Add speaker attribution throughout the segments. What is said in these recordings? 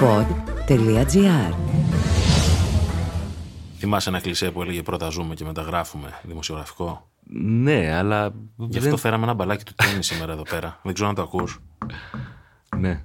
Speaker 1: pod.gr
Speaker 2: Θυμάσαι ένα κλισέ που έλεγε πρώτα ζούμε και μεταγράφουμε δημοσιογραφικό;
Speaker 3: Ναι, αλλά.
Speaker 2: Γι' αυτό φέραμε ένα μπαλάκι του τέννη σήμερα εδώ πέρα. Δεν ξέρω αν το ακούς.
Speaker 3: Ναι,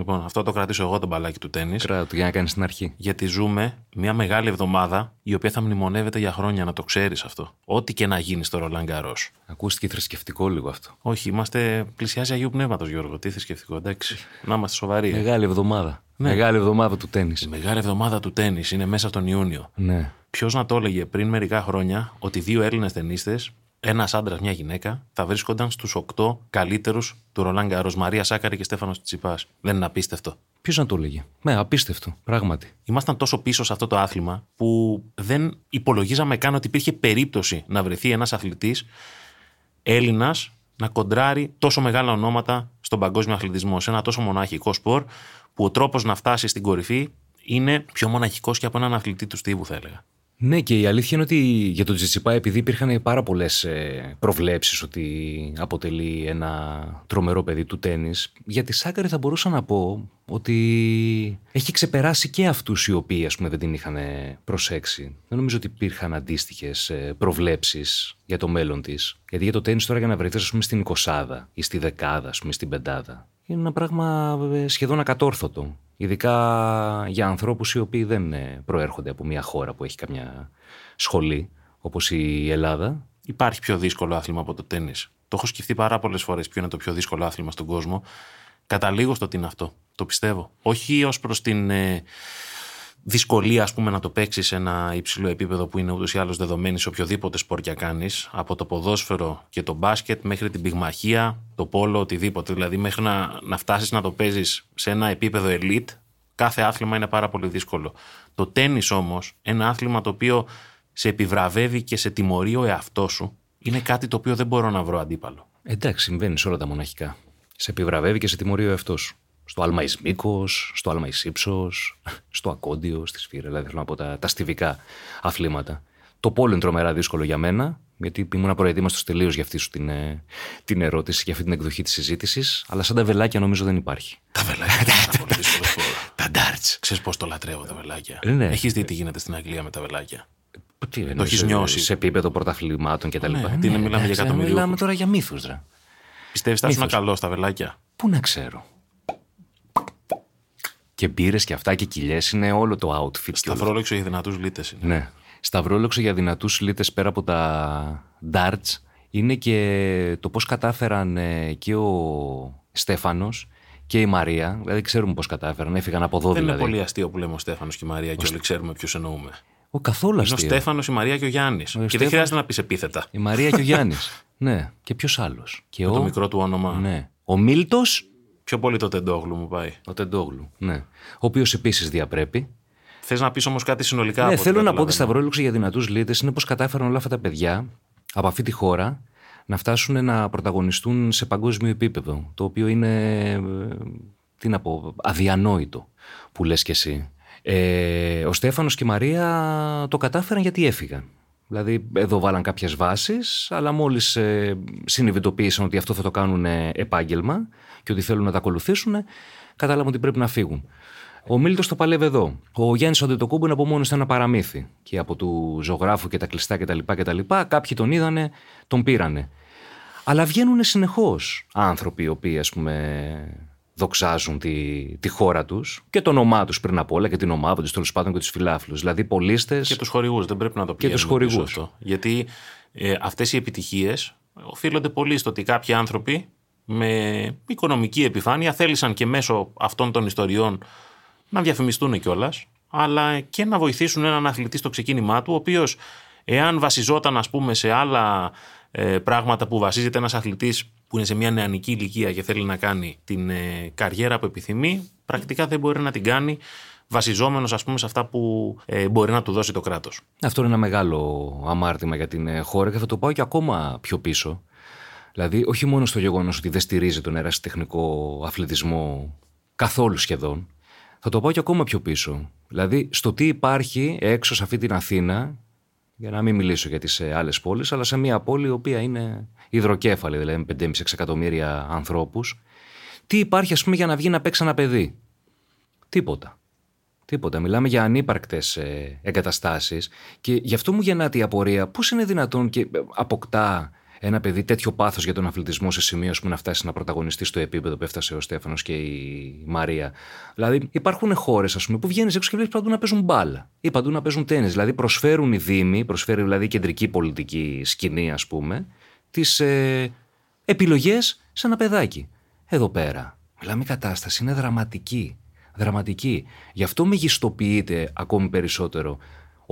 Speaker 2: Λοιπόν, αυτό το κρατήσω εγώ το μπαλάκι του τέννη.
Speaker 3: κράτο για να κάνεις την αρχή.
Speaker 2: Γιατί ζούμε μια μεγάλη εβδομάδα η οποία θα μνημονεύεται για χρόνια, να το ξέρεις αυτό. Ό,τι και να γίνει στο Ρολάν Γκαρό.
Speaker 3: Ακούστηκε θρησκευτικό λίγο αυτό.
Speaker 2: Όχι, είμαστε. Πλησιάζει Αγίου Πνεύματος, Γιώργο. Τι θρησκευτικό, εντάξει. Να είμαστε σοβαροί.
Speaker 3: Μεγάλη εβδομάδα.
Speaker 2: Ναι.
Speaker 3: Μεγάλη εβδομάδα του τέννη.
Speaker 2: Η μεγάλη εβδομάδα του τέννη είναι μέσα στον Ιούνιο.
Speaker 3: Ναι.
Speaker 2: Ποιος να το έλεγε πριν μερικά χρόνια ότι δύο Έλληνες ταινίστε, ένας άντρας, μια γυναίκα, θα βρίσκονταν στους 8 καλύτερους του Ρολάν Γκαρό. Μαρία Σάκαρη και Στέφανος Τσιπάς. Δεν είναι απίστευτο.
Speaker 3: Ποιος να το έλεγε. Ναι, απίστευτο. Πράγματι.
Speaker 2: Ήμασταν τόσο πίσω σε αυτό το άθλημα που δεν υπολογίζαμε καν ότι υπήρχε περίπτωση να βρεθεί ένας αθλητής Έλληνας να κοντράρει τόσο μεγάλα ονόματα στον παγκόσμιο αθλητισμό. Σε ένα τόσο μοναχικό σπορ που ο τρόπος να φτάσει στην κορυφή είναι πιο μοναχικός και από έναν αθλητή του στίβου, θα έλεγα.
Speaker 3: Ναι, και η αλήθεια είναι ότι για τον Τζιτσιπά, επειδή υπήρχαν πάρα πολλές προβλέψεις ότι αποτελεί ένα τρομερό παιδί του τέννη, για τη Σάκαρη θα μπορούσα να πω ότι έχει ξεπεράσει και αυτούς οι οποίοι ας πούμε, δεν την είχαν προσέξει. Δεν νομίζω ότι υπήρχαν αντίστοιχες προβλέψεις για το μέλλον της. Γιατί για το τέννη τώρα για να βρεθείς, ας πούμε, στην 20 ή στη δεκάδα, ας πούμε, στην πεντάδα, είναι ένα πράγμα ε, σχεδόν ακατόρθωτο. Ειδικά για ανθρώπους οι οποίοι δεν ε, προέρχονται από μια χώρα που έχει καμιά σχολή, όπως η Ελλάδα.
Speaker 2: Υπάρχει πιο δύσκολο άθλημα από το τέννη. Το έχω σκεφτεί πάρα πολλές φορές ποιο είναι το πιο δύσκολο άθλημα στον κόσμο. Καταλήγω στο τι είναι αυτό. Το πιστεύω. Όχι ως προς την ε, δυσκολία, ας πούμε, να το παίξεις σε ένα υψηλό επίπεδο που είναι ούτως ή άλλως δεδομένη σε οποιοδήποτε σπορ κάνεις, από το ποδόσφαιρο και το μπάσκετ μέχρι την πυγμαχία, το πόλο, οτιδήποτε. Δηλαδή, μέχρι να, να φτάσεις να το παίζεις σε ένα επίπεδο elite, κάθε άθλημα είναι πάρα πολύ δύσκολο. Το τέννη όμως, ένα άθλημα το οποίο σε επιβραβεύει και σε τιμωρεί ο εαυτός σου, είναι κάτι το οποίο δεν μπορώ να βρω αντίπαλο.
Speaker 3: Εντάξει, συμβαίνει σε όλα τα μοναχικά. Σε επιβραβεύει και σε τιμωρεί ο εαυτός σου. Στο άλμα εις μήκος, στο άλμα εις ύψος, στο ακόντιο, στη σφύρα, δηλαδή θέλω να πω τα, τα στιβικά αθλήματα. Το πόλο είναι τρομερά δύσκολο για μένα, γιατί ήμουν προετοίμαστος τελείως για αυτή σου την, ε, την ερώτηση, για αυτή την εκδοχή της συζήτησης. Αλλά σαν τα βελάκια νομίζω δεν υπάρχει.
Speaker 2: Τα βελάκια είναι πάρα πολύ δύσκολο σπορ.
Speaker 3: Τα darts.
Speaker 2: Ξέρεις πώς το λατρεύω τα βελάκια.
Speaker 3: Ε, ναι.
Speaker 2: Έχεις δει τι γίνεται στην Αγγλία με τα βελάκια;
Speaker 3: Τι εννοείς,
Speaker 2: έχεις
Speaker 3: σε-
Speaker 2: νιώσει.
Speaker 3: Σε επίπεδο πρωταθλημάτων κτλ.
Speaker 2: Ναι, τι είναι, μιλάμε για εκατομμυριούχους.
Speaker 3: Μιλάμε τώρα για μύθους, ρε.
Speaker 2: Πιστεύεις θα ήσουν
Speaker 3: Μύθος.
Speaker 2: καλό στα βελάκια;
Speaker 3: Πού να ξέρω. Και μπύρες και αυτά και κοιλιές είναι όλο το outfit. και όλο
Speaker 2: Σταυρόλεξο για δυνατούς λίτες είναι.
Speaker 3: Ναι. Σταυρόλεξο για δυνατούς λίτες πέρα από τα darts είναι και το πώς κατάφεραν ε, και ο Στέφανος και η Μαρία. Δηλαδή ξέρουμε πώς κατάφεραν, έφυγαν από εδώ
Speaker 2: Δεν
Speaker 3: δηλαδή.
Speaker 2: είναι πολύ αστείο που λέμε ο Στέφανος και η Μαρία και όλοι ξέρουμε ποιους εννοούμε.
Speaker 3: Ο καθόλου
Speaker 2: Είναι ο
Speaker 3: αστείο.
Speaker 2: Στέφανος, η Μαρία και ο Γιάννης. Και δεν
Speaker 3: Στέφανος-
Speaker 2: χρειάζεται να πεις επίθετα.
Speaker 3: Η Μαρία και ο Γιάννης. ναι. Και ποιος άλλος. Και
Speaker 2: Με
Speaker 3: ο...
Speaker 2: το μικρό του όνομα.
Speaker 3: Ναι. Ο Μίλτος,
Speaker 2: Πιο πολύ το τεντόγλου μου πάει.
Speaker 3: ο Τεντόγλου. Ναι. Ο οποίος επίσης διαπρέπει.
Speaker 2: Θες να πεις όμως κάτι συνολικά.
Speaker 3: Ναι,
Speaker 2: από ό,τι
Speaker 3: θέλω να πω ότι
Speaker 2: καταλαβαίνω.
Speaker 3: σταυρόληξο για δυνατούς λίτε είναι πώ κατάφεραν όλα αυτά τα παιδιά από αυτή τη χώρα να φτάσουν να πρωταγωνιστούν σε παγκόσμιο επίπεδο. Το οποίο είναι. ε, Τι να πω, αδιανόητο που λες και εσύ. Ε, ο Στέφανος και η Μαρία το κατάφεραν γιατί έφυγαν. Δηλαδή εδώ βάλαν κάποιες βάσεις, αλλά μόλις ε, συνειδητοποίησαν ότι αυτό θα το κάνουν ε, επάγγελμα και ότι θέλουν να τα ακολουθήσουν, κατάλαβαν ότι πρέπει να φύγουν. Ο Μίλτος το παλεύει εδώ. Ο Γιάννης Αντετοκούμπο είναι από μόνος του ένα παραμύθι. Και από του ζωγράφου και τα κλειστά κτλ. κτλ. Κάποιοι τον είδανε, τον πήρανε. Αλλά βγαίνουν συνεχώς άνθρωποι οι οποίοι, ας πούμε, δοξάζουν τη, τη χώρα τους και το όνομά τους πριν απ' όλα και την ομάδα τους τέλος πάντων και τους φιλάφλου. Δηλαδή, πολίστες.
Speaker 2: Και τους χορηγούς, δεν πρέπει να το
Speaker 3: Και τους
Speaker 2: πηγαίνουμε πίσω
Speaker 3: χορηγούς.
Speaker 2: αυτό. Γιατί ε, αυτές οι επιτυχίες οφείλονται πολύ στο ότι κάποιοι άνθρωποι με οικονομική επιφάνεια θέλησαν και μέσω αυτών των ιστοριών να διαφημιστούν κιόλας, αλλά και να βοηθήσουν έναν αθλητή στο ξεκίνημά του, ο οποίος, εάν βασιζόταν, ας πούμε, σε άλλα ε, πράγματα που βασίζεται ένας αθλητής που είναι σε μια νεανική ηλικία και θέλει να κάνει την ε, καριέρα που επιθυμεί, πρακτικά δεν μπορεί να την κάνει βασιζόμενος, ας πούμε, σε αυτά που ε, μπορεί να του δώσει το κράτος.
Speaker 3: Αυτό είναι ένα μεγάλο αμάρτημα για την ε, χώρα και θα το πάω και ακόμα πιο πίσω. Δηλαδή, όχι μόνο στο γεγονός ότι δεν στηρίζει τον ερασιτεχνικό αθλητισμό καθόλου σχεδόν, θα το πάω και ακόμα πιο πίσω. Δηλαδή, στο τι υπάρχει έξω σε αυτή την Αθήνα, για να μην μιλήσω για τις άλλες πόλεις, αλλά σε μια πόλη η οποία είναι υδροκέφαλη, δηλαδή με 5,5 εκατομμύρια ανθρώπους, τι υπάρχει, ας πούμε, για να βγει να παίξει ένα παιδί; Τίποτα. Τίποτα. Μιλάμε για ανύπαρκτες εγκαταστάσεις. Και γι' αυτό μου γεννάται η απορία πώς είναι δυνατόν και αποκτά ένα παιδί τέτοιο πάθος για τον αθλητισμό σε σημείο πούμε, να φτάσει να πρωταγωνιστεί στο επίπεδο που έφτασε ο Στέφανος και η Μαρία. Δηλαδή, υπάρχουν χώρες που βγαίνεις έξω και βλέπεις παντού να παίζουν μπάλα ή παντού να παίζουν τέννη. Δηλαδή, προσφέρουν οι Δήμοι, προσφέρει δηλαδή η κεντρική πολιτική σκηνή, ας πούμε, τις ε, επιλογές σε ένα παιδάκι. Εδώ πέρα, μιλάμε η κατάσταση είναι δραματική. Δραματική. Γι' αυτό μεγιστοποιείται ακόμη περισσότερο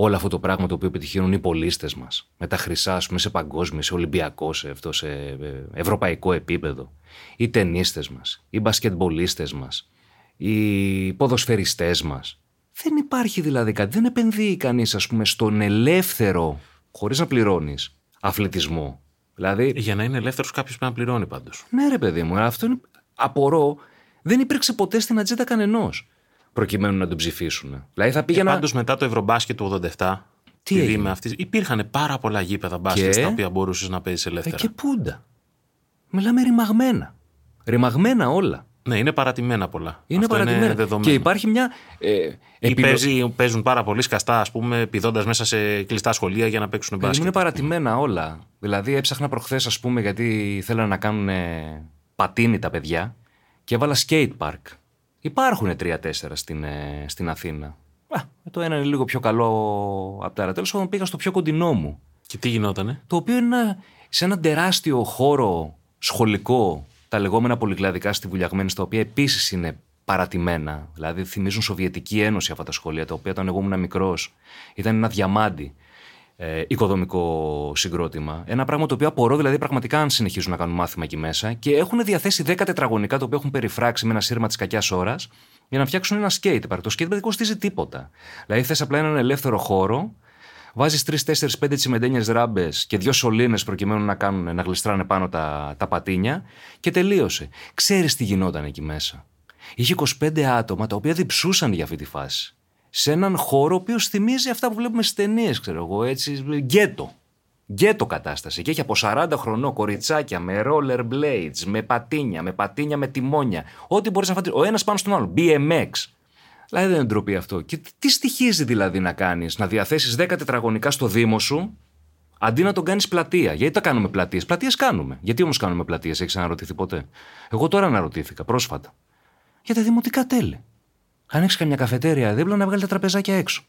Speaker 3: όλο αυτό το πράγμα το οποίο επιτυχαίνουν οι πολίστες μας. Με τα χρυσά, ας πούμε, σε παγκόσμιο, σε ολυμπιακό, σε, αυτό, σε ε, ευρωπαϊκό επίπεδο. Οι ταινίστε μας, οι μπασκετμπολίστες μας, οι ποδοσφαιριστές μας. Δεν υπάρχει δηλαδή κάτι. Δεν επενδύει κανείς, ας πούμε, στον ελεύθερο, χωρίς να πληρώνεις, αθλητισμό. Δηλαδή...
Speaker 2: Για να είναι ελεύθερος, κάποιος πρέπει να πληρώνει πάντως.
Speaker 3: Ναι, ρε παιδί μου, αυτό είναι. Απορώ, δεν υπήρξε ποτέ στην ατζέντα κανενός προκειμένου να τον ψηφίσουν. Δηλαδή θα πήγαινα...
Speaker 2: Πάντως μετά το Ευρωμπάσκετ του 87. Τι έγινε; Αυτής... Υπήρχαν πάρα πολλά γήπεδα μπάσκετ στα οποία μπορούσες να παίζεις ελεύθερα.
Speaker 3: Ε, και πούντα. Μιλάμε ρημαγμένα. Ρημαγμένα όλα.
Speaker 2: Ναι, είναι παρατημένα πολλά.
Speaker 3: Είναι Αυτό παρατημένα. Είναι και υπάρχει μια.
Speaker 2: Ε, επιλο... παίζει, παίζουν πάρα πολύ σκαστά, ας πούμε, πηδώντας μέσα σε κλειστά σχολεία για να παίξουν μπάσκετ.
Speaker 3: Είναι παρατημένα όλα. Δηλαδή, έψαχνα προχθές, ας πούμε, γιατί θέλανε να κάνουν πατίνι τα παιδιά και έβαλα skate park. Υπάρχουν τρία-τέσσερα στην, ε, στην Αθήνα. Α, το ένα είναι λίγο πιο καλό από τα άλλα. Τέλος πάντων, πήγα στο πιο κοντινό μου.
Speaker 2: Και τι γινότανε;
Speaker 3: Το οποίο είναι σε ένα τεράστιο χώρο σχολικό, τα λεγόμενα πολυκλαδικά στη Βουλιαγμένη, στα οποία επίσης είναι παρατημένα. Δηλαδή, θυμίζουν Σοβιετική Ένωση αυτά τα σχολεία, τα οποία όταν εγώ ήμουν μικρός ήταν ένα διαμάντι ε, οικοδομικό συγκρότημα. Ένα πράγμα το οποίο απορώ δηλαδή πραγματικά αν συνεχίζουν να κάνουν μάθημα εκεί μέσα και έχουν διαθέσει 10 τετραγωνικά το οποίο έχουν περιφράξει με ένα σύρμα της κακιάς ώρας για να φτιάξουν ένα skate park. Το skate δεν κοστίζει τίποτα. Δηλαδή θες απλά έναν ελεύθερο χώρο, βάζεις 3-4-5 τσιμεντένιες ράμπες και δύο σωλήνες προκειμένου να, κάνουν, να γλιστράνε πάνω τα, τα πατίνια και τελείωσε. Ξέρεις τι γινόταν εκεί μέσα. Είχε 25 άτομα τα οποία διψούσαν για αυτή τη φάση σε έναν χώρο ο οποίος θυμίζει αυτά που βλέπουμε στις ταινίες, ξέρω εγώ, έτσι. Γκέτο. Γκέτο κατάσταση. Και έχει από 40 χρονών κοριτσάκια με roller blades, με πατίνια, με πατίνια με τιμόνια. Ό,τι μπορείς να φανταστείς. Ο ένας πάνω στον άλλο. BMX. Δηλαδή δεν είναι ντροπή αυτό. Και τι στοιχίζει δηλαδή να κάνεις, να διαθέσεις 10 τετραγωνικά στο Δήμο σου, αντί να τον κάνεις πλατεία. Γιατί τα κάνουμε πλατείες; Πλατείες κάνουμε. Γιατί όμως κάνουμε πλατείες, έχεις αναρωτηθεί ποτέ; Εγώ τώρα αναρωτήθηκα πρόσφατα. Για τα δημοτικά τέλη. Αν έχεις καμιά καφετέρια δίπλα, να βγάλει τα τραπεζάκια έξω.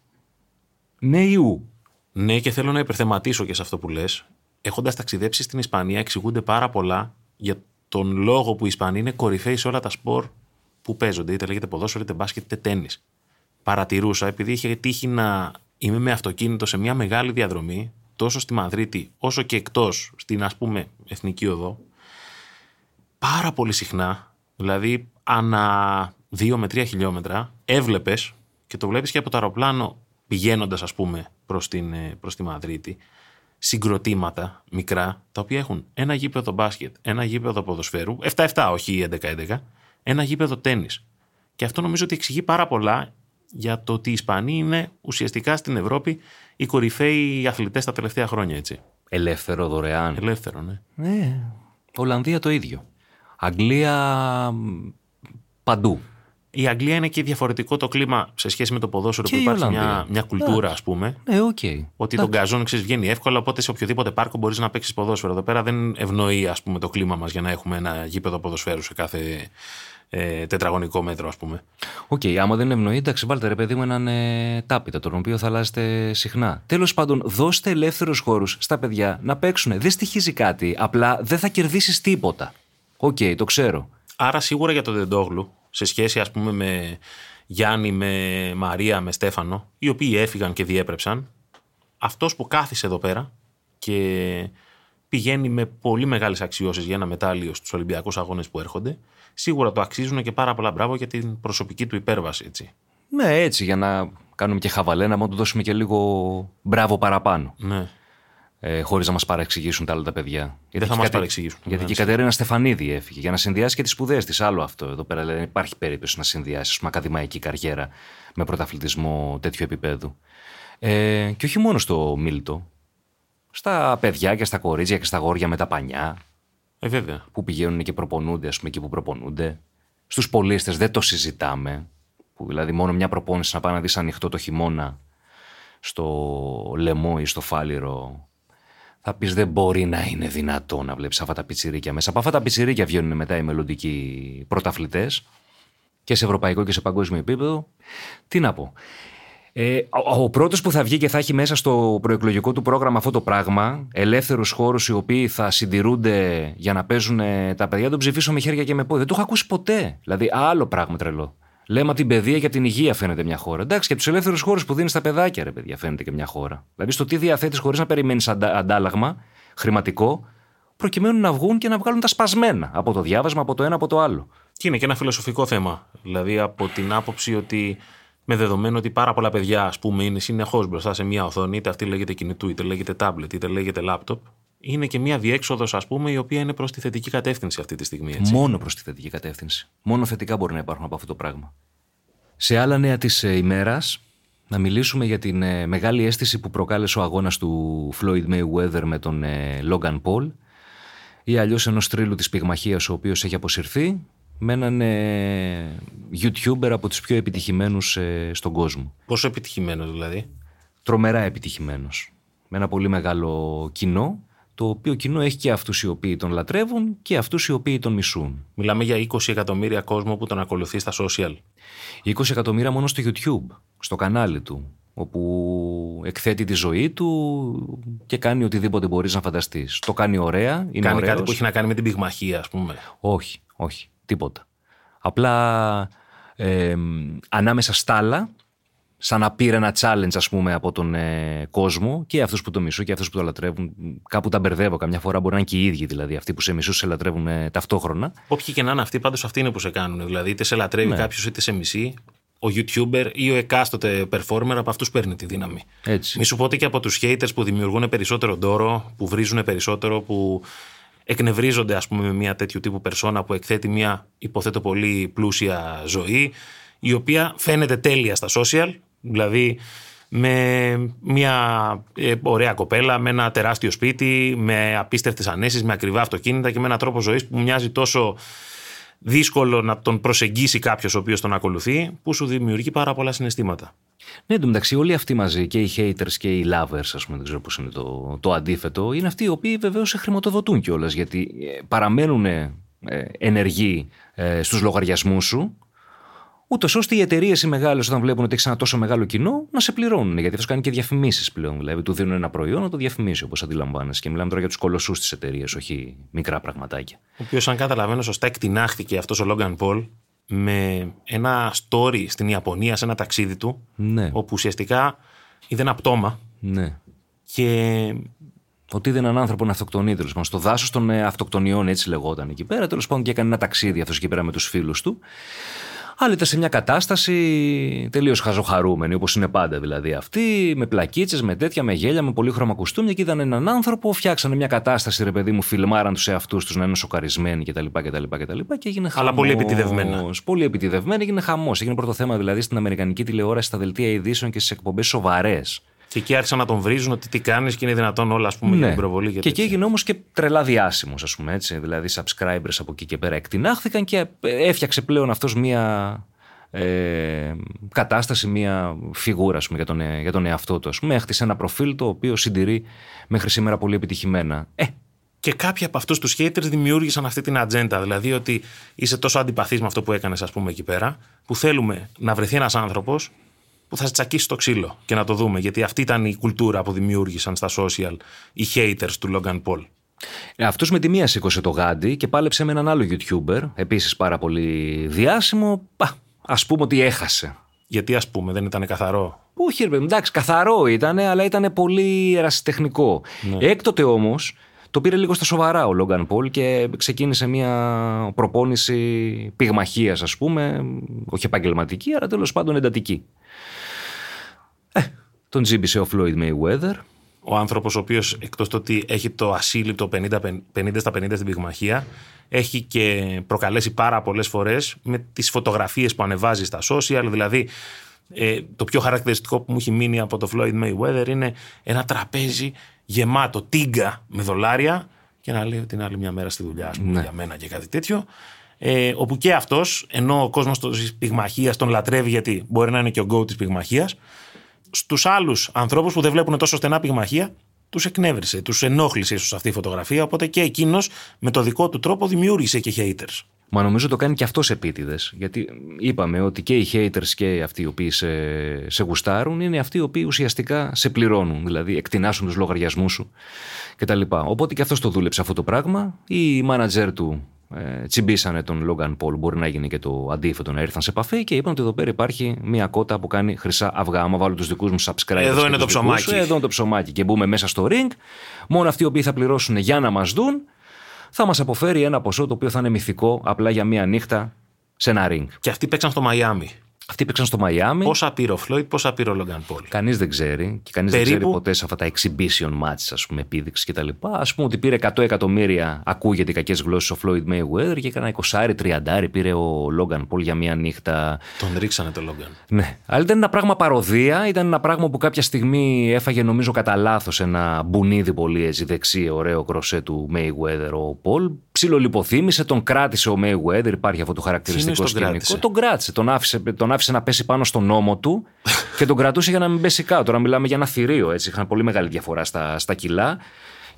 Speaker 3: Ναι, ιού.
Speaker 2: Ναι, και θέλω να υπερθεματίσω και σε αυτό που λες. Έχοντας ταξιδέψει στην Ισπανία, εξηγούνται πάρα πολλά για τον λόγο που οι Ισπανοί είναι κορυφαίοι σε όλα τα σπορ που παίζονται, είτε λέγεται ποδόσφαιρο, είτε μπάσκετ, είτε τέννη. Παρατηρούσα, επειδή είχε τύχει να είμαι με αυτοκίνητο σε μια μεγάλη διαδρομή, τόσο στη Μαδρίτη όσο και εκτός στην ας πούμε εθνική οδό, πάρα πολύ συχνά, δηλαδή ανα 2 με 3 χιλιόμετρα, έβλεπες και το βλέπεις και από το αεροπλάνο πηγαίνοντας, ας πούμε, προς προς τη Μαδρίτη, συγκροτήματα μικρά, τα οποία έχουν ένα γήπεδο μπάσκετ, ένα γήπεδο ποδοσφαίρου, 7-7, όχι 11-11, ένα γήπεδο τέννη. Και αυτό νομίζω ότι εξηγεί πάρα πολλά για το ότι οι Ισπανοί είναι ουσιαστικά στην Ευρώπη οι κορυφαίοι αθλητές τα τελευταία χρόνια, έτσι.
Speaker 3: Ελεύθερο, δωρεάν.
Speaker 2: Ελεύθερο, ναι.
Speaker 3: Ναι. Ολλανδία το ίδιο. Αγγλία παντού.
Speaker 2: Η Αγγλία είναι και διαφορετικό το κλίμα σε σχέση με το ποδόσφαιρο που υπάρχει μια, μια κουλτούρα, ας πούμε.
Speaker 3: Ναι, okay.
Speaker 2: Ότι τον καζόν ξέρεις βγαίνει εύκολα, οπότε σε οποιοδήποτε πάρκο μπορείς να παίξεις ποδόσφαιρο. Εδώ πέρα δεν ευνοεί ας πούμε, το κλίμα μας για να έχουμε ένα γήπεδο ποδοσφαίρου σε κάθε ε, τετραγωνικό μέτρο, ας πούμε.
Speaker 3: OK, okay, άμα δεν ευνοεί, εντάξει, βάλτε ρε παιδί μου έναν ε, τάπητα, τον οποίο θα αλλάζετε συχνά. Τέλος πάντων, δώστε ελεύθερους χώρους στα παιδιά να παίξουν. Δεν στοιχίζει κάτι. Απλά δεν θα κερδίσεις τίποτα. OK, okay, το ξέρω.
Speaker 2: Άρα σίγουρα για τον Δεντόγλου σε σχέση ας πούμε με Γιάννη, με Μαρία, με Στέφανο, οι οποίοι έφυγαν και διέπρεψαν, αυτός που κάθισε εδώ πέρα και πηγαίνει με πολύ μεγάλες αξιώσεις για ένα μετάλλιο στους Ολυμπιακούς Αγώνες που έρχονται, σίγουρα το αξίζουν και πάρα πολλά μπράβο για την προσωπική του υπέρβαση. Έτσι.
Speaker 3: Ναι, έτσι, για να κάνουμε και χαβαλένα, να του δώσουμε και λίγο μπράβο παραπάνω.
Speaker 2: Ναι
Speaker 3: ε, χωρίς να μας παρεξηγήσουν τα άλλα τα παιδιά.
Speaker 2: Δεν θα μας κατε... παρεξηγήσουν.
Speaker 3: Γιατί και η Κατερίνα Στεφανίδη έφυγε για να συνδυάσει και τις σπουδές της. Άλλο αυτό εδώ πέρα. Δεν υπάρχει περίπτωση να συνδυάσει πούμε, ακαδημαϊκή καριέρα με πρωταθλητισμό τέτοιου επίπεδου. Ε, και όχι μόνο στο Μίλτο. Στα παιδιά και στα κορίτσια και στα γόρια με τα πανιά.
Speaker 2: Ε, βέβαια.
Speaker 3: Που πηγαίνουν και προπονούνται, ας πούμε, εκεί που προπονούνται. Στους πολίτε δεν το συζητάμε. Που δηλαδή μόνο μια προπόνηση να πάει να δεις ανοιχτό το χειμώνα στο λαιμό ή στο φάληρο. Θα πεις δεν μπορεί να είναι δυνατό να βλέπεις αυτά τα πιτσιρίκια μέσα. Από αυτά τα πιτσιρίκια βγαίνουν μετά οι μελλοντικοί πρωταθλητές και σε ευρωπαϊκό και σε παγκόσμιο επίπεδο. Τι να πω. Ε, ο, ο πρώτος που θα βγει και θα έχει μέσα στο προεκλογικό του πρόγραμμα αυτό το πράγμα, ελεύθερους χώρους οι οποίοι θα συντηρούνται για να παίζουν τα παιδιά, τον ψηφίσω με χέρια και με πόδια. Δεν το έχω ακούσει ποτέ. Δηλαδή, άλλο πράγμα τρελό. Λέμε από την παιδεία και την υγεία φαίνεται μια χώρα. Εντάξει, και τους ελεύθερους χώρους που δίνεις στα παιδάκια, ρε παιδιά, φαίνεται και μια χώρα. Δηλαδή, στο τι διαθέτεις χωρίς να περιμένεις αντάλλαγμα χρηματικό, προκειμένου να βγουν και να βγάλουν τα σπασμένα από το διάβασμα, από το ένα, από το άλλο.
Speaker 2: Και είναι και ένα φιλοσοφικό θέμα. Δηλαδή, από την άποψη ότι με δεδομένο ότι πάρα πολλά παιδιά, ας πούμε, είναι συνεχώς μπροστά σε μια οθόνη, είτε αυτή λέγεται κινητού, είτε λέγεται tablet, είτε λέγεται laptop, είναι και μια διέξοδος, ας πούμε, η οποία είναι προς τη θετική κατεύθυνση αυτή τη στιγμή. Έτσι.
Speaker 3: Μόνο προς τη θετική κατεύθυνση. Μόνο θετικά μπορεί να υπάρχουν από αυτό το πράγμα. Σε άλλα νέα της ε, ημέρας, να μιλήσουμε για την ε, μεγάλη αίσθηση που προκάλεσε ο αγώνας του Floyd Mayweather με τον ε, Logan Paul ή αλλιώς ενός τρίλου της πυγμαχίας ο οποίος έχει αποσυρθεί με έναν ε, YouTuber από τους πιο επιτυχημένους ε, στον κόσμο.
Speaker 2: Πόσο επιτυχημένος δηλαδή;
Speaker 3: Τρομερά επιτυχημένος. Με ένα πολύ μεγάλο κοινό, το οποίο κοινό έχει και αυτούς οι οποίοι τον λατρεύουν και αυτούς οι οποίοι τον μισούν.
Speaker 2: Μιλάμε για 20 εκατομμύρια κόσμο που τον ακολουθεί στα social.
Speaker 3: 20 εκατομμύρια μόνο στο YouTube, στο κανάλι του, όπου εκθέτει τη ζωή του και κάνει οτιδήποτε μπορείς να φανταστείς. Το κάνει ωραία, είναι
Speaker 2: Κάνει
Speaker 3: ωραίος.
Speaker 2: κάτι που έχει να κάνει με την πυγμαχία, ας πούμε.
Speaker 3: Όχι, όχι. Τίποτα. Απλά ε, ανάμεσα στα άλλα, σαν να πήρε ένα challenge ας πούμε από τον ε, κόσμο και αυτούς που το μισούν και αυτούς που το λατρεύουν. Κάπου τα μπερδεύω. Καμιά φορά μπορεί να είναι και οι ίδιοι δηλαδή. Αυτοί που σε μισούν σε λατρεύουν ε, ταυτόχρονα.
Speaker 2: Όποιοι και να είναι αυτοί, πάντως αυτοί είναι που σε κάνουν. Δηλαδή, είτε σε λατρεύει
Speaker 3: Ναι.
Speaker 2: κάποιος είτε σε μισεί. Ο YouTuber ή ο εκάστοτε performer από αυτούς παίρνει τη δύναμη.
Speaker 3: Έτσι.
Speaker 2: Μη σου πω ότι και από τους haters που δημιουργούν περισσότερο ντόρο, που βρίζουν περισσότερο, που εκνευρίζονται ας πούμε με μια τέτοιου τύπου περσόνα που εκθέτει μια υποθέτω πολύ πλούσια ζωή η οποία φαίνεται τέλεια στα social δηλαδή με μια ε, ωραία κοπέλα, με ένα τεράστιο σπίτι, με απίστευτες ανέσεις, με ακριβά αυτοκίνητα και με έναν τρόπο ζωής που μοιάζει τόσο δύσκολο να τον προσεγγίσει κάποιος ο οποίος τον ακολουθεί που σου δημιουργεί πάρα πολλά συναισθήματα.
Speaker 3: Ναι, εντωμεταξύ όλοι αυτοί μαζί, και οι haters και οι lovers, ας πούμε, δεν ξέρω πώς είναι το, το αντίθετο, είναι αυτοί οι οποίοι βεβαίως σε χρηματοδοτούν κιόλας, γιατί ε, παραμένουν ε, ενεργοί ε, στους λογαριασμούς σου, ούτως ώστε οι εταιρείες οι μεγάλες, όταν βλέπουν ότι έχει ένα τόσο μεγάλο κοινό, να σε πληρώνουν. Γιατί αυτό κάνει και διαφημίσεις πλέον. Δηλαδή, του δίνουν ένα προϊόν να το διαφημίσει, όπως αντιλαμβάνεσαι. Και μιλάμε τώρα για τους κολοσσούς της εταιρείας, όχι μικρά πραγματάκια.
Speaker 2: Ο οποίος, αν καταλαβαίνω σωστά, εκτινάχθηκε αυτός ο Λόγκαν Πολ με ένα story στην Ιαπωνία σε ένα ταξίδι του,
Speaker 3: Ναι,
Speaker 2: όπου ουσιαστικά είδε ένα πτώμα
Speaker 3: ναι.
Speaker 2: και
Speaker 3: Ότι είδε έναν άνθρωπο να αυτοκτονεί τέλος πάντων. Στο δάσος των ε, αυτοκτονιών, έτσι λεγόταν εκεί πέρα. Τέλος πάντων και έκανε ένα ταξίδι αυτός εκεί πέρα με τους φίλους του. Αλλά ήταν σε μια κατάσταση τελείως χαζοχαρούμενη, όπως είναι πάντα δηλαδή αυτή, με πλακίτσες, με τέτοια, με γέλια, με πολύχρωμα κουστούμια και είδαν έναν άνθρωπο, φτιάξανε μια κατάσταση, ρε παιδί μου, φιλμάραν τους εαυτούς τους να είναι σοκαρισμένοι κτλ. κτλ, κτλ και έγινε χαμός.
Speaker 2: Αλλά πολύ επιτιδευμένα.
Speaker 3: Πολύ επιτιδευμένα, έγινε χαμός. Έγινε πρώτο θέμα δηλαδή στην Αμερικανική τηλεόραση, στα δελτία ειδήσεων και στις εκπομπές σοβαρές.
Speaker 2: Και εκεί άρχισαν να τον βρίζουν ότι τι κάνεις και είναι δυνατόν όλα ας πούμε, για την προβολή.
Speaker 3: Ναι. Και,
Speaker 2: τέτοια.
Speaker 3: εκεί έγινε όμως και τρελά διάσημος, ας πούμε έτσι. Δηλαδή, subscribers από εκεί και πέρα εκτινάχθηκαν και έφτιαξε πλέον αυτός μία ε, κατάσταση, μία φιγούρα ας πούμε, για, τον, ε- για τον εαυτό του. Ας πούμε. Έχτισε ένα προφίλ το οποίο συντηρεί μέχρι σήμερα πολύ επιτυχημένα. Ε,
Speaker 2: Και κάποιοι από αυτούς τους haters δημιούργησαν αυτή την ατζέντα. Δηλαδή ότι είσαι τόσο αντιπαθής με αυτό που έκανες, ας πούμε, εκεί πέρα, που θέλουμε να βρεθεί ένας άνθρωπος που θα σε τσακίσει το ξύλο και να το δούμε. Γιατί αυτή ήταν η κουλτούρα που δημιούργησαν στα social οι haters του Logan Paul.
Speaker 3: Αυτός με τη μία σήκωσε το γάντι και πάλεψε με έναν άλλο YouTuber, επίσης πάρα πολύ διάσημο. Α πούμε ότι έχασε.
Speaker 2: Γιατί ας πούμε δεν ήταν καθαρό;
Speaker 3: Όχι, ρε παιδί, μου, εντάξει, καθαρό ήταν, αλλά ήταν πολύ ερασιτεχνικό. Έκτοτε όμως το πήρε λίγο στα σοβαρά ο Λόγκαν Πολ και ξεκίνησε μια προπόνηση πυγμαχίας, ας πούμε, όχι επαγγελματική, αλλά τέλος πάντων εντατική. Ε, τον τζίμπησε ο Floyd Mayweather.
Speaker 2: Ο άνθρωπος ο οποίος εκτός το ότι έχει το ασύλληπτο 50, 50 στα 50 στην πυγμαχία, έχει και προκαλέσει πάρα πολλές φορές με τις φωτογραφίες που ανεβάζει στα social. Δηλαδή, ε, το πιο χαρακτηριστικό που μου έχει μείνει από το Floyd Mayweather είναι ένα τραπέζι γεμάτο τίγκα με δολάρια και να λέει την άλλη μια μέρα στη δουλειά, ας πούμε, για μένα και κάτι τέτοιο. Ε, όπου και αυτός, ενώ ο κόσμος της πυγμαχίας τον λατρεύει γιατί μπορεί να είναι και ο γκο της πυγμαχίας, στους άλλους ανθρώπους που δεν βλέπουν τόσο στενά πυγμαχία, τους εκνεύρισε, τους ενόχλησε ίσως αυτή η φωτογραφία. Οπότε και εκείνος με το δικό του τρόπο δημιούργησε και haters.
Speaker 3: Μα νομίζω το κάνει και αυτός επίτηδες. Γιατί είπαμε ότι και οι haters και αυτοί οι οποίοι σε, σε γουστάρουν είναι αυτοί οι οποίοι ουσιαστικά σε πληρώνουν. Δηλαδή εκτινάσουν τους λογαριασμούς σου κτλ. Οπότε και αυτός το δούλεψε αυτό το πράγμα. Οι μάνατζερ του ε, τσιμπήσανε τον Λόγκαν Πολ. Μπορεί να γίνει και το αντίθετο να έρθαν σε επαφή και είπαν ότι εδώ πέρα υπάρχει μια κότα που κάνει χρυσά αυγά. Άμα βάλω τους δικούς μου subscribers.
Speaker 2: Εδώ είναι το ψωμάκι.
Speaker 3: Σου, εδώ είναι το ψωμάκι. Και μπούμε μέσα στο ring. Μόνο αυτοί οι οποίοι θα πληρώσουν για να μας δουν θα μας αποφέρει ένα ποσό το οποίο θα είναι μυθικό απλά για μία νύχτα σε ένα ring.
Speaker 2: Και αυτοί παίξαν στο Μαϊάμι.
Speaker 3: Αυτοί παίξαν στο Μαϊάμι.
Speaker 2: Πόσα πήρε ο Φλόιτ, πόσα πήρε ο Λόγκαν Πολ.
Speaker 3: Κανείς δεν ξέρει και κανείς δεν ξέρει ποτέ σε αυτά τα exhibition matches, ας πούμε, επίδειξης κτλ. Α πούμε ότι πήρε 100 εκατομμύρια, ακούγεται κακές γλώσσες ο Φλόιτ Mayweather και έκανα 20-30 πήρε ο Λόγκαν Πολ για μία νύχτα.
Speaker 2: Τον ρίξανε το Λόγκαν.
Speaker 3: Ναι. Αλλά ήταν ένα πράγμα παροδία, ήταν ένα πράγμα που κάποια στιγμή έφαγε νομίζω κατά λάθος ένα μπουνίδι πολύ έτσι δεξί, ωραίο κροσέ του Mayweather ο Πολ ψιλολιποθύμησε, τον κράτησε ο Mayweather, υπάρχει αυτό το χαρακτηριστικό σκηνικό. Τον κράτησε, τον άφησε, τον άφησε να πέσει πάνω στον νόμο του και τον κρατούσε για να μην πέσει κάτω. Τώρα μιλάμε για ένα θηρίο, έτσι. Είχαν πολύ μεγάλη διαφορά στα, στα κιλά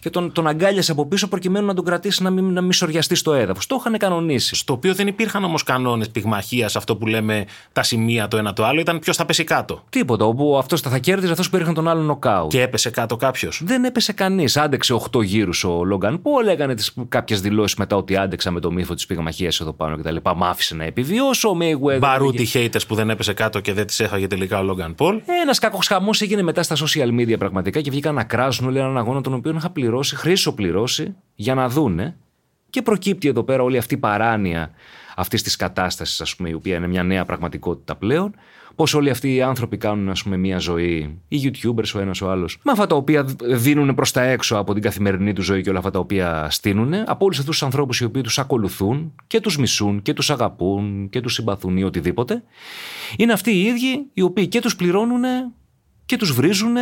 Speaker 3: και τον, τον αγκάλιασε από πίσω προκειμένου να τον κρατήσει να μην, να μην σοριαστεί στο έδαφος. Το είχαν κανονίσει.
Speaker 2: Στο οποίο δεν υπήρχαν όμως κανόνες πυγμαχίας, αυτό που λέμε τα σημεία το ένα το άλλο, ήταν ποιος θα πέσει κάτω.
Speaker 3: Τίποτα. Όπου αυτός θα, θα κέρδιζε, αυτός που έριχνε τον άλλο νοκάου.
Speaker 2: Και έπεσε κάτω κάποιος.
Speaker 3: Δεν έπεσε κανείς. Άντεξε 8 γύρους ο Λόγκαν Πολ, έκανε κάποιες δηλώσεις μετά ότι άντεξα με το μύθο της πυγμαχίας εδώ πάνω κτλ. Μ' άφησε να επιβιώσω. Ο Mayweather.
Speaker 2: Μπαρούτι haters που δεν έπεσε κάτω και δεν τις έφαγε τελικά ο Λόγκαν Πολ.
Speaker 3: Ένας κακός χαμός έγινε μετά στα social media πραγματικά και βγήκαν να κράζουν όλοι έναν αγώνα τον οποίο είχα πληρώσει, χρήσο πληρώσει πληρώσει για να δούνε και προκύπτει εδώ πέρα όλη αυτή η παράνοια αυτής της κατάστασης, ας πούμε, η οποία είναι μια νέα πραγματικότητα πλέον. Πώ όλοι αυτοί οι άνθρωποι κάνουν, ας πούμε, μια ζωή, οι YouTubers ο ένας ο άλλος, με αυτά τα οποία δίνουν προς τα έξω από την καθημερινή του ζωή και όλα αυτά τα οποία στείνουν, από όλους αυτούς τους ανθρώπους οι οποίοι τους ακολουθούν και τους μισούν και τους αγαπούν και τους συμπαθούν ή οτιδήποτε, είναι αυτοί οι ίδιοι οι οποίοι και τους πληρώνουν και τους βρίζουν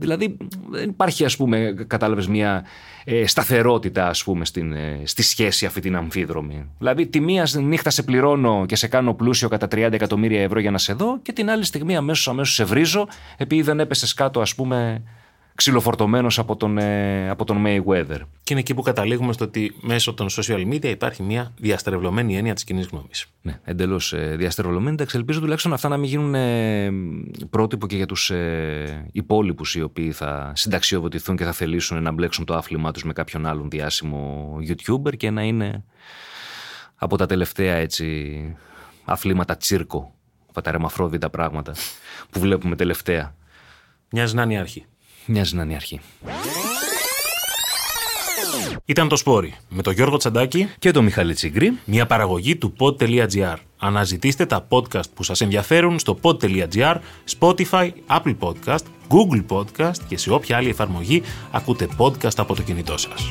Speaker 3: Δηλαδή δεν υπάρχει ας πούμε κατάλαβες μια ε, σταθερότητα ας πούμε στην, ε, στη σχέση αυτή την αμφίδρομη. Δηλαδή τη μία νύχτα σε πληρώνω και σε κάνω πλούσιο κατά 30 εκατομμύρια ευρώ για να σε δω και την άλλη στιγμή αμέσως αμέσως σε βρίζω επειδή δεν έπεσες κάτω ας πούμε ξυλοφορτωμένος από τον, ε, από τον Mayweather.
Speaker 2: Και είναι εκεί που καταλήγουμε στο ότι μέσω των social media υπάρχει μια διαστρεβλωμένη έννοια της κοινής γνώμης.
Speaker 3: Ναι, εντελώς ε, διαστρεβλωμένη. Εντάξει, ελπίζω τουλάχιστον αυτά να μην γίνουν ε, πρότυπο και για τους ε, υπόλοιπους οι οποίοι θα συνταξιοδοτηθούν και θα θελήσουν να μπλέξουν το άθλημά τους με κάποιον άλλον διάσημο YouTuber και να είναι από τα τελευταία έτσι αθλήματα τσίρκο, αυτά τα ρεμαφρόδιτα πράγματα που βλέπουμε τελευταία.
Speaker 2: Μοιάζει να είναι αρχή.
Speaker 3: Μοιάζει να είναι η αρχή.
Speaker 2: Ήταν το Σπόρι με τον Γιώργο Τσαντάκη
Speaker 3: και τον Μιχάλη Τσιγκρή.
Speaker 2: Μια παραγωγή του pod.gr. Αναζητήστε τα podcast που σας ενδιαφέρουν στο pod.gr, Spotify, Apple Podcast, Google Podcast και σε όποια άλλη εφαρμογή ακούτε podcast από το κινητό σας.